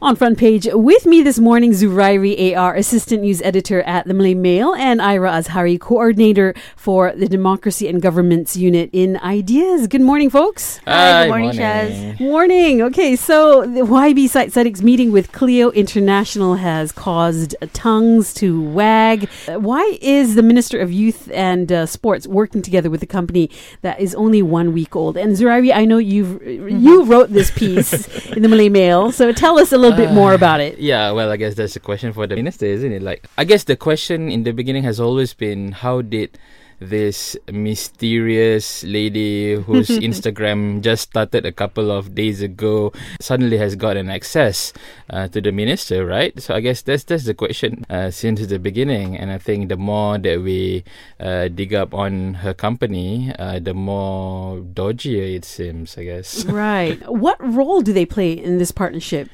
On front page with me this morning, Zurairi AR, assistant news editor at the Malay Mail, and Ira Azhari, coordinator for the Democracy and Governance Unit in Ideas. Good morning, folks. Hi, good morning, morning. Shaz. Morning. Okay, so the YB Syed Saddiq's meeting with Clio International has caused tongues to wag. Why is the Minister of Youth and uh, Sports working together with a company that is only one week old? And Zurairi, I know you've you wrote this piece in the Malay Mail, so tell us a little bit more about it. Yeah, well, I guess that's a question for the minister, isn't it? Like, I guess the question in the beginning has always been how did this mysterious lady whose Instagram just started a couple of days ago suddenly has gotten access uh, to the minister, right? So I guess that's that's the question uh, since the beginning, and I think the more that we uh, dig up on her company, uh, the more dodgier it seems. I guess. Right. What role do they play in this partnership?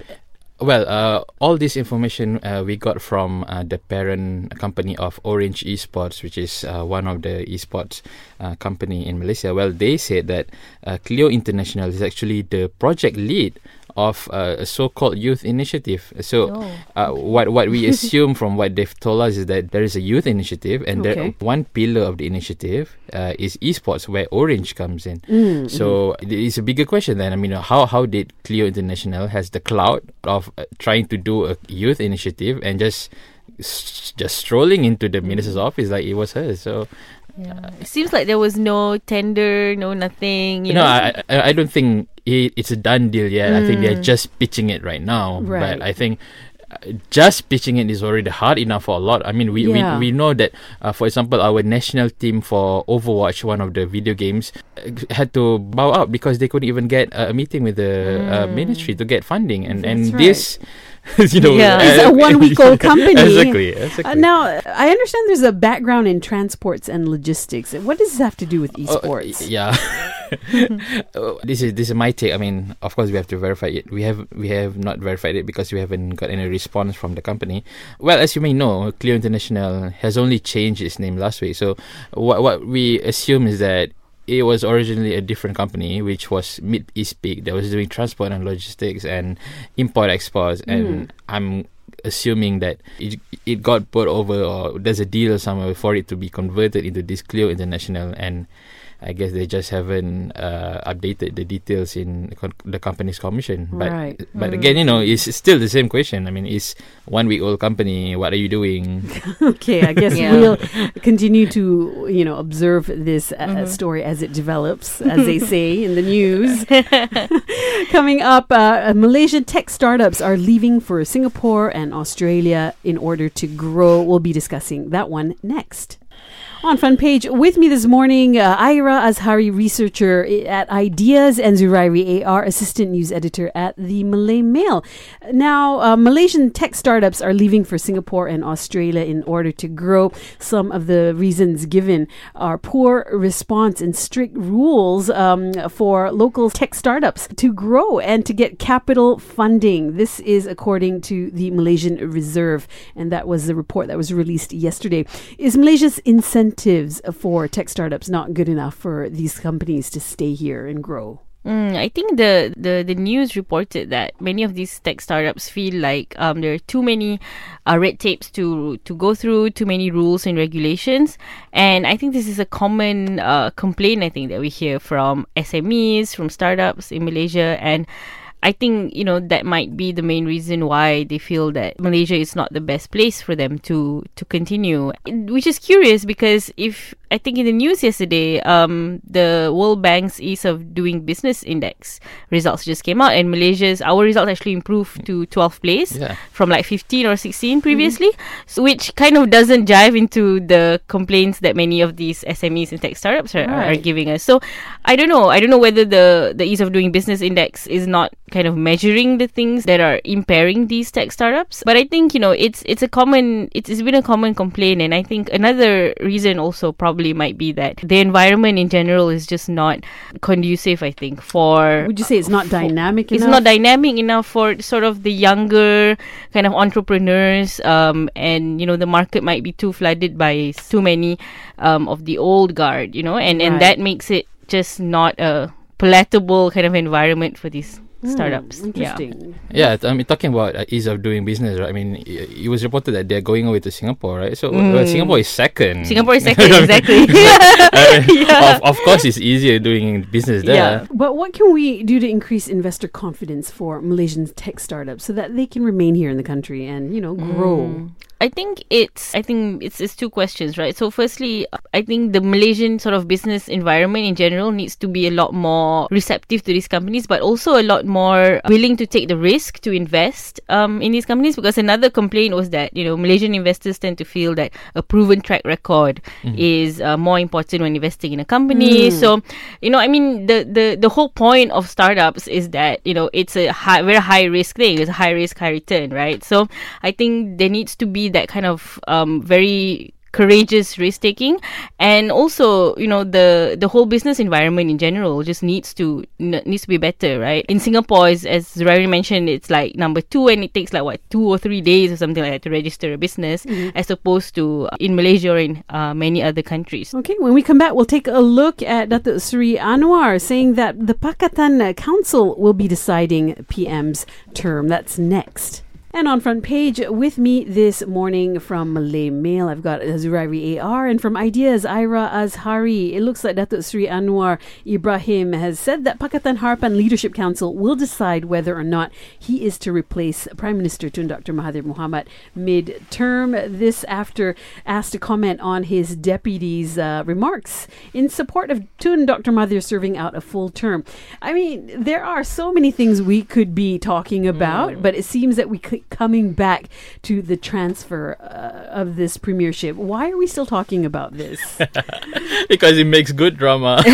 Well, uh, all this information uh, we got from uh, the parent company of Orange Esports, which is uh, one of the esports uh, company in Malaysia. Well, they said that uh, Clio International is actually the project lead of uh, a so-called youth initiative. So, Oh. uh, what what we assume from what they've told us is that there is a youth initiative, and Okay. one pillar of the initiative uh, is esports, where Orange comes in. Mm, So it is a bigger question then. I mean, how how did Clio International has the clout of uh, trying to do a youth initiative and just just strolling into the minister's office like it was hers. So Yeah. It seems like there was no tender, no nothing. You no, know, I I I don't think it, it's a done deal yet. I think they're just pitching it right now. Right. But I think. uh, Just pitching it is already hard enough for a lot. I mean, we Yeah. we, we know that, uh, for example, our national team for Overwatch, one of the video games, uh, had to bow out because they couldn't even get uh, a meeting with the uh, ministry to get funding, and and right. this, you know, Yeah. It's a one-week-old company. Exactly. Uh, now, I understand there's a background in transports and logistics. What does this have to do with Oh, esports? yeah. Oh, this is this is my take. I mean, of course, we have to verify it. We have we have not verified it because we haven't got any response from the company. Well, as you may know, Clio International has only changed its name last week. So, what what we assume is that it was originally a different company, which was Mid East Peak, that was doing transport and logistics and import exports. Hmm. And I'm assuming that it, it got brought over or there's a deal somewhere for it to be converted into this Clio International and I guess they just haven't uh, updated the details in the company's commission. But Right. but again, you know, it's still the same question. I mean, it's one week old company. What are you doing? Okay, I guess Yeah. we'll continue to you know observe this uh, Mhm. story as it develops, as they say in the news. Coming up, uh, Malaysian tech startups are leaving for Singapore and Australia in order to grow. We'll be discussing that one next. On front page with me this morning, uh, Ira Azhari, researcher at Ideas, and Zurairi AR, assistant news editor at the Malay Mail. Now, uh, Malaysian tech startups are leaving for Singapore and Australia in order to grow. Some of the reasons given are poor response and strict rules um, for local tech startups to grow and to get capital funding. This is according to the Malaysian Reserve, and that was the report that was released yesterday. Is Malaysia's incentives for tech startups not good enough for these companies to stay here and grow? Mm, I think the, the, the news reported that many of these tech startups feel like um, there are too many uh, red tapes to to go through, too many rules and regulations, and I think this is a common uh, complaint. I think that we hear from SMEs, from startups in Malaysia, and I think you know that might be the main reason why they feel that Malaysia is not the best place for them to to continue. Which is curious because if I think in the news yesterday, um, the World Bank's Ease of Doing Business Index results just came out, and Malaysia's our results actually improved to 12th place Yeah. from like 15 or 16 previously, so which kind of doesn't jive into the complaints that many of these SMEs and tech startups are, are giving us. So I don't know. I don't know whether the the ease of doing business index is not kind of measuring the things that are impairing these tech startups. But I think you know it's it's a common it's, it's been a common complaint, and I think another reason also probably might be that the environment in general is just not conducive. I think for Would you say it's not dynamic it's enough? not dynamic enough for sort of the younger kind of entrepreneurs um, and you know the market might be too flooded by too many um, of the old guard you know and and Right. that makes it just not a palatable kind of environment for these startups. Yeah. interesting. Yeah, I mean, talking about uh, ease of doing business, right? I mean, it, it was reported that they're going away to Singapore, right? So uh, Singapore is second. Singapore is second, exactly. I mean, Yeah. of, of course, it's easier doing business there. Yeah. But what can we do to increase investor confidence for Malaysian tech startups so that they can remain here in the country and, you know, grow? Mm. I think it's I think it's it's two questions, right? So firstly, I think the Malaysian sort of business environment in general needs to be a lot more receptive to these companies, but also a lot more willing to take the risk to invest um, in these companies. Because another complaint was that you know Malaysian investors tend to feel that a proven track record is uh, more important when investing in a company. So you know, I mean, the the the whole point of startups is that you know it's a high, very high risk thing. It's a high risk, high return, right? So I think there needs to be that kind of um, very courageous risk taking and also you know the the whole business environment in general just needs to n- needs to be better right in singapore as, as mentioned it's like number two and it takes like what two or three days or something like that to register a business as opposed to uh, in malaysia or in uh, many other countries Okay, when we come back, we'll take a look at Datuk Sri Anwar saying that the Pakatan Council will be deciding PM's term. That's next. And on front page with me this morning from Malay Mail, I've got Zurairi AR, and from Ideas, Ira Azhari. It looks like Datuk Sri Anwar Ibrahim has said that Pakatan Harapan Leadership Council will decide whether or not he is to replace Prime Minister Tun Dr. Mahathir Mohamad mid-term. This after asked to comment on his deputy's uh, remarks in support of Tun Dr. Mahathir serving out a full term. I mean, there are so many things we could be talking about, but it seems that we keep coming back to the transfer uh, of this premiership. Why are we still talking about this? because it makes good drama.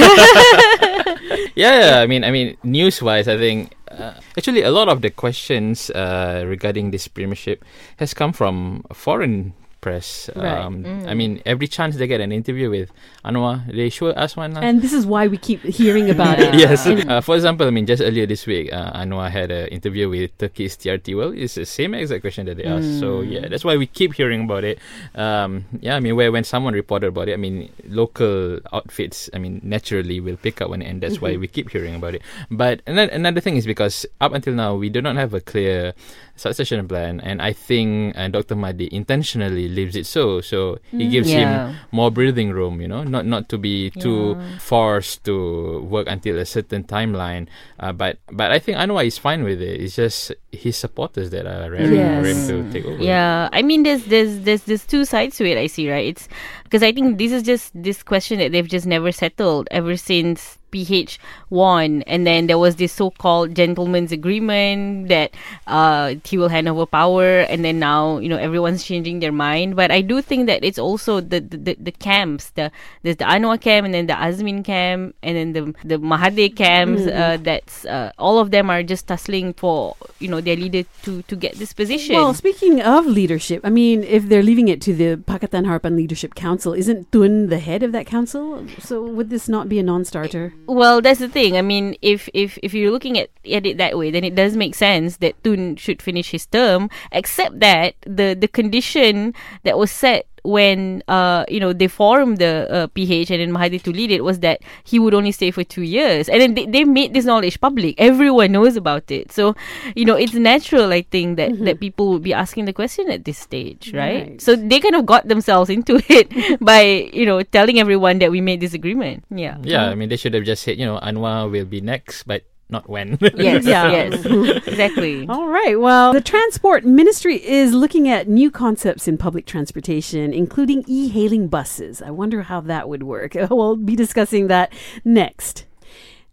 yeah, yeah, I mean, I mean, news-wise, I think uh, actually a lot of the questions uh, regarding this premiership has come from foreign press. Right. Um, I mean, every chance they get an interview with Anwar, they show us one. and this is why we keep hearing about it. yes. Uh, for example, I mean, just earlier this week, uh, Anwar had an interview with Turkey's TRT. Well, it's the same exact question that they asked. So yeah, that's why we keep hearing about it. Um, yeah, I mean, where when someone reported about it, I mean, local outfits, I mean, naturally will pick up on it, and that's why we keep hearing about it. But another, another thing is because up until now, we do not have a clear succession plan, and I think uh, Dr. Mahdi intentionally leaves it so. So he gives Yeah. him more breathing room, you know, not not to be too forced to work until a certain timeline. Uh, but but I think Anwar is fine with it. It's just his supporters that are ready for Yes. to take over. Yeah, I mean, there's there's there's there's two sides to it. I see, right? It's because I think this is just this question that they've just never settled ever since PH won, and then there was this so-called gentleman's agreement that uh, he will hand over power, and then now you know everyone's changing their mind. But I do think that it's also the the, the, camps, the there's the Anwar camp, and then the Azmin camp, and then the the Mahathir camps. Uh, that's uh, all of them are just tussling for you know their leader to to get this position. Well, speaking of leadership, I mean, if they're leaving it to the Pakatan Harapan Leadership Council, isn't Tun the head of that council? So would this not be a non-starter? Well, that's the thing. I mean, if if if you're looking at, at it that way, then it does make sense that Tun should finish his term. Except that the the condition that was set when uh you know they formed the uh, PH and then Mahathir to lead it was that he would only stay for two years, and then they, they made this knowledge public. Everyone knows about it, so you know it's natural. I think that that people would be asking the question at this stage, right? Right. So they kind of got themselves into it by you know telling everyone that we made this agreement. Yeah. Yeah, I mean, they should have just said, you know, Anwar will be next, but not when. Yes, Yeah. yes, exactly. All right. Well, the Transport Ministry is looking at new concepts in public transportation, including e-hailing buses. I wonder how that would work. We'll be discussing that next.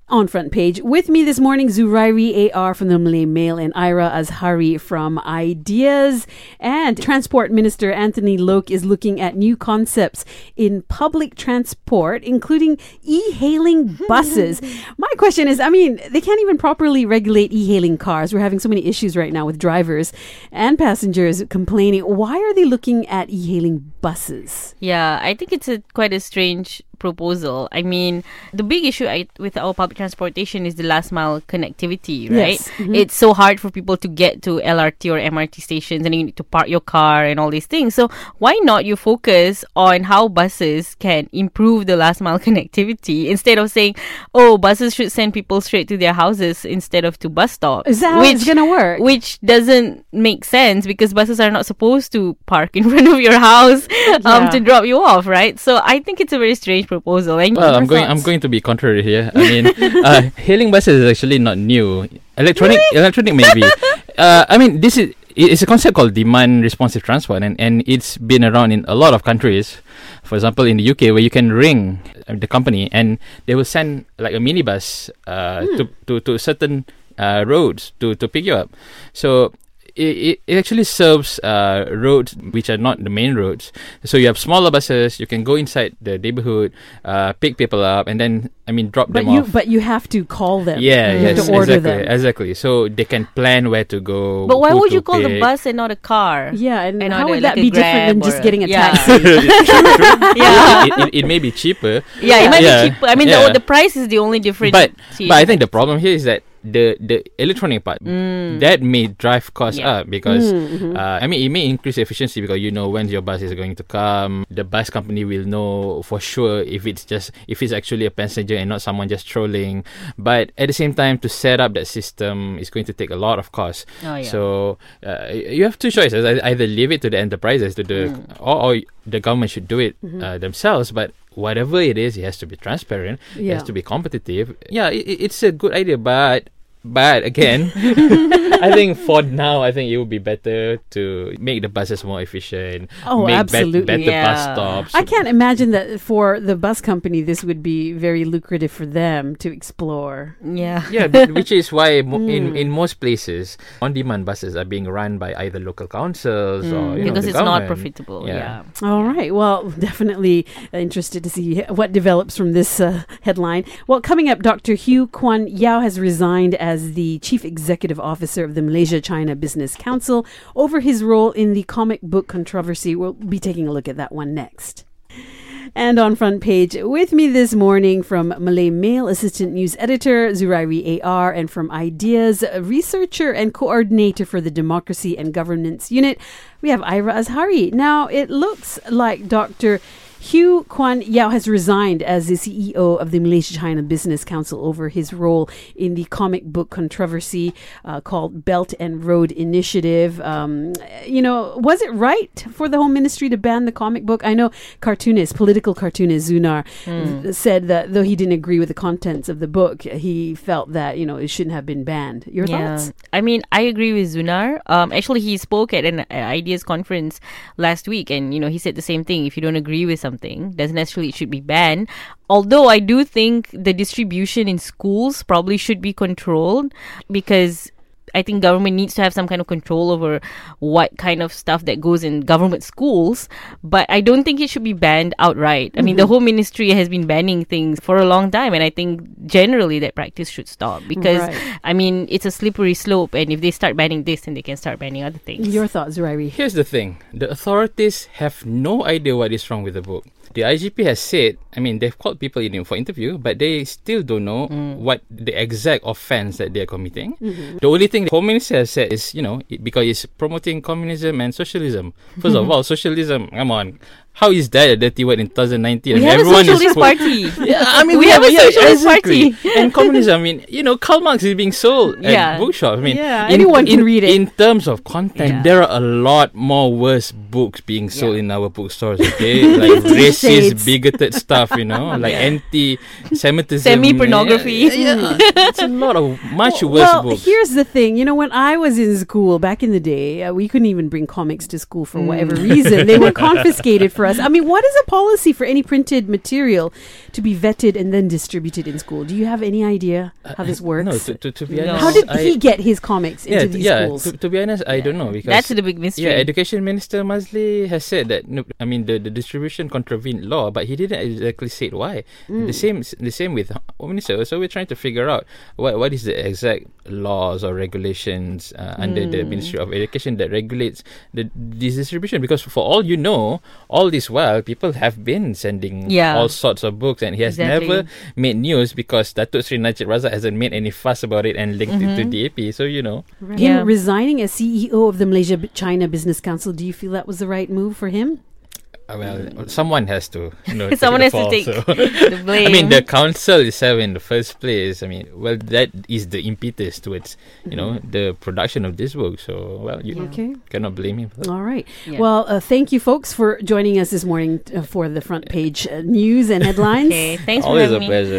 On front page with me this morning, Zurairi AR from the Malay Mail and Ira Azhari from Ideas. And Transport Minister Anthony Loke is looking at new concepts in public transport, including e-hailing buses. My question is, I mean, they can't even properly regulate e-hailing cars. We're having so many issues right now with drivers and passengers complaining. Why are they looking at e-hailing buses? Yeah, I think it's a quite a strange proposal. I mean, the big issue I, with our public transportation is the last mile connectivity, right? Yes. Mhm. It's so hard for people to get to LRT or MRT stations and you need to park your car and all these things. So why not you focus on how buses can improve the last mile connectivity instead of saying, oh, buses should send people straight to their houses instead of to bus stops. Is that which, it's gonna work? which doesn't make sense because buses are not supposed to park in front of your house um, Yeah. to drop you off, right? So I think it's a very strange proposal. And Well, I'm going. I'm going to be contrary here. I mean, uh, hailing buses is actually not new. Electronic, electronic maybe. uh, I mean, this is it's a concept called demand responsive transport, and, and it's been around in a lot of countries. For example, in the UK, where you can ring uh, the company and they will send like a minibus uh, to, to to certain uh, roads to to pick you up. So. It, it, it actually serves uh, roads which are not the main roads. So you have smaller buses. You can go inside the neighborhood, uh, pick people up, and then I mean drop but them you off. but you have to call them. yeah, you yes, have to order exactly, them. exactly. So they can plan where to go. But why would you call the bus and not a car? Yeah, and, And how would like that a be different than just getting a yeah. taxi? Yeah. it, it, it may be cheaper, Yeah, it might Yeah, be cheaper. I mean, yeah. the, the price is the only difference. but but I think the problem here is that the the electronic part Mm. that may drive costs Yeah. up because Mm, mhm. uh, I mean it may increase efficiency because you know when your bus is going to come. The bus company will know for sure if it's just if it's actually a passenger and not someone just trolling. But at the same time, to set up that system is going to take a lot of cost. Oh, yeah. So uh, you have two choices: either leave it to the enterprises to do, Mm. or, or the government should do it Mm-hmm. uh, themselves. But whatever it is, it has to be transparent. It has to be competitive. Yeah, it- it's a good idea, but but again, I think for now, I think it would be better to make the buses more efficient. Oh, make absolutely. better bus Yeah. stops. I can't imagine that for the bus company, this would be very lucrative for them to explore. yeah. yeah, but which is why mo- in Mm. in most places, on-demand buses are being run by either local councils or you know, because the it's not profitable. Yeah. Yeah. All right. Well, definitely interested to see what develops from this uh, headline. Well, coming up, Dr. Hugh Kwan Yao has resigned as the Chief Executive Officer of the Malaysia China Business Council over his role in the comic book controversy. We'll be taking a look at that one next. And on front page with me this morning from Malay Mail Assistant News Editor Zurairi AR and from Ideas Researcher and Coordinator for the Democracy and Governance Unit, we have Ira Azhari. Now, it looks like Dr. Hugh Kwan Yao has resigned as the CEO of the Malaysia China Business Council over his role in the comic book controversy uh, called Belt and Road Initiative. Um, you know, was it right for the Home Ministry to ban the comic book? I know cartoonist, political cartoonist Zunar Hmm. said that though he didn't agree with the contents of the book, he felt that, you know, it shouldn't have been banned. Your thoughts? I mean, I agree with Zunar. Um, actually, he spoke at an uh, ideas conference last week, and you know, he said the same thing. If you don't agree with something, doesn't necessarily it should be banned. Although I do think the distribution in schools probably should be controlled because. I think government needs to have some kind of control over what kind of stuff that goes in government schools, but I don't think it should be banned outright. I mean, the mm-hmm. whole ministry has been banning things for a long time, and I think generally that practice should stop because Right. I mean, it's a slippery slope, and if they start banning this, then they can start banning other things. Your thoughts, Zurairi? Here's the thing: the authorities have no idea what is wrong with the book. The IGP has said, I mean, they've called people in for interview, but they still don't know mm. what the exact offense that they're committing. Mm-hmm. The only thing the Minister has said is, you know, it, because it's promoting communism and socialism. First of all, socialism, come on. How is that a dirty word in 2019? we And have a everyone is socialist po- party. Yeah, I mean, We have a socialist exactly. party. and communism. I mean, you know, Karl Marx is being sold Yeah. at bookshops. I mean, Yeah, in, anyone can in- read it. In terms of content, Yeah. there are a lot more worse books being sold in our bookstores. Okay, like racist, bigoted stuff. You know, like anti-Semitism, Semi-pornography. Yeah, yeah. it's a lot of much worse well, books. here's the thing. You know, when I was in school back in the day, uh, we couldn't even bring comics to school for whatever Mm. reason. They were confiscated for us. I mean, what is a policy for any printed material to be vetted and then distributed in school? Do you have any idea how this works? Uh, No, to, to, to be No. honest, how did I, he get his comics into yeah, these yeah. schools? To, to be honest, I don't know because That's the big mystery. yeah, Education Minister Maszlee has said that no, I mean the, the distribution contravened law, but he didn't exactly say why. The same the same with Home Minister. So we're trying to figure out what what is the exact laws or regulations uh, under the Ministry of Education that regulates the this distribution. Because for all you know, all this while people have been sending Yeah. all sorts of books, and he has Exactly. never made news because Datuk Sri Najib Razak hasn't made any fuss about it and linked it to Mm-hmm. DAP. So you know. Him Yeah. resigning as CEO of the Malaysia China Business Council, do you feel that was the right move for him? Uh, well, someone has to, you know, Someone take has the to fall, take so. the blame. I mean, the council itself in the first place. I mean, well, that is the impetus towards, you know, the production of this book. So, well, you Okay. cannot blame him. All right. Yeah. Well, uh, thank you, folks, for joining us this morning uh, for the front page uh, news and headlines. okay, thanks for Always a me. pleasure.